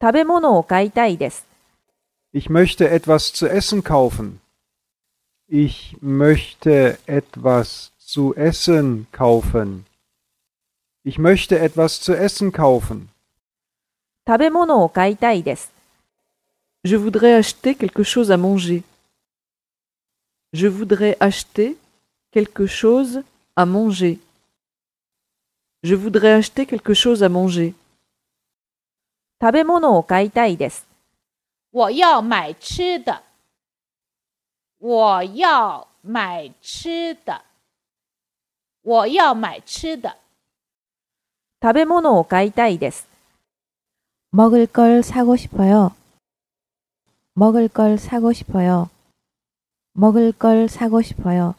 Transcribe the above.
食べ物を買いたいです。 Ich möchte etwas zu essen kaufen. Ich möchte etwas zu essen kaufen. Ich möchte etwas zu essen kaufen. 食べ物を買いたいです。 Je voudrais acheter quelque chose à manger. Je voudrais acheter quelque chose à manger. Je voudrais acheter quelque chose à manger. 食べ物を買いたいです。我要买吃的。我要买吃的。我要买吃的。食べ物を買いたいです。 먹을 걸 사고 싶어요. 먹을 걸 사고 싶어요. 먹을 걸 사고 싶어요.